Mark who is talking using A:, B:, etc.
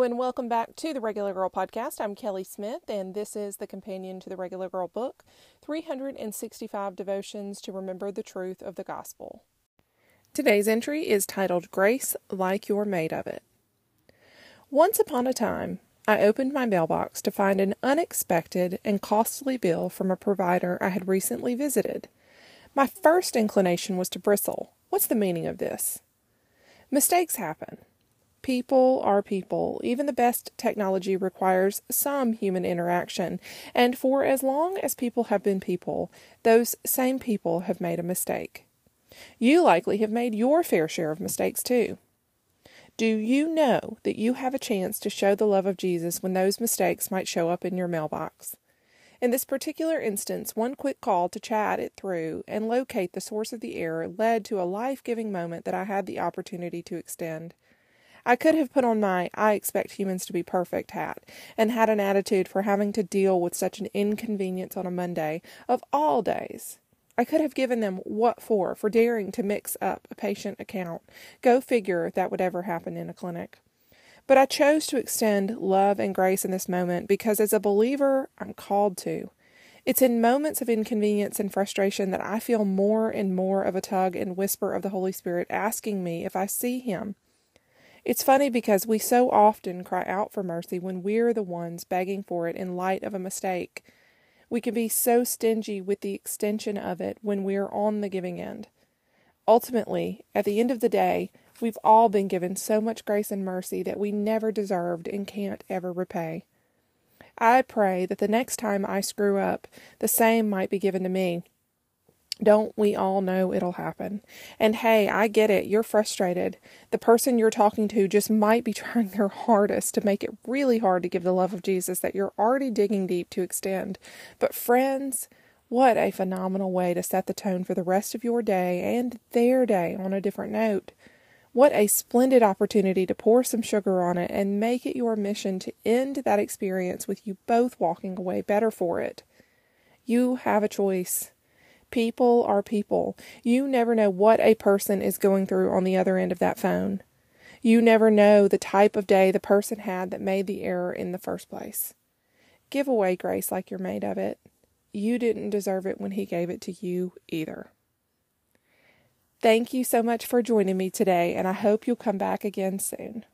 A: And welcome back to the Regular Girl Podcast. I'm Kelly Smith, and this is the companion to the Regular Girl book 365 Devotions to Remember the Truth of the Gospel. Today's entry is titled Grace Like You're Made of It. Once upon a time, I opened my mailbox to find an unexpected and costly bill from a provider I had recently visited. My first inclination was to bristle. What's the meaning of this? Mistakes happen. People are people. Even the best technology requires some human interaction. And for as long as people have been people, those same people have made a mistake. You likely have made your fair share of mistakes too. Do you know that you have a chance to show the love of Jesus when those mistakes might show up in your mailbox? In this particular instance, one quick call to chat it through and locate the source of the error led to a life giving moment that I had the opportunity to extend. I could have put on my I expect humans to be perfect hat and had an attitude for having to deal with such an inconvenience on a Monday of all days. I could have given them what for for daring to mix up a patient account. Go figure that would ever happen in a clinic. But I chose to extend love and grace in this moment because as a believer, I'm called to. It's in moments of inconvenience and frustration that I feel more and more of a tug and whisper of the Holy Spirit asking me if I see Him it's funny because we so often cry out for mercy when we're the ones begging for it in light of a mistake. We can be so stingy with the extension of it when we're on the giving end. Ultimately, at the end of the day, we've all been given so much grace and mercy that we never deserved and can't ever repay. I pray that the next time I screw up, the same might be given to me don't we all know it'll happen? And hey, I get it. You're frustrated. The person you're talking to just might be trying their hardest to make it really hard to give the love of Jesus that you're already digging deep to extend. But, friends, what a phenomenal way to set the tone for the rest of your day and their day on a different note. What a splendid opportunity to pour some sugar on it and make it your mission to end that experience with you both walking away better for it. You have a choice. People are people. You never know what a person is going through on the other end of that phone. You never know the type of day the person had that made the error in the first place. Give away grace like you're made of it. You didn't deserve it when He gave it to you either. Thank you so much for joining me today, and I hope you'll come back again soon.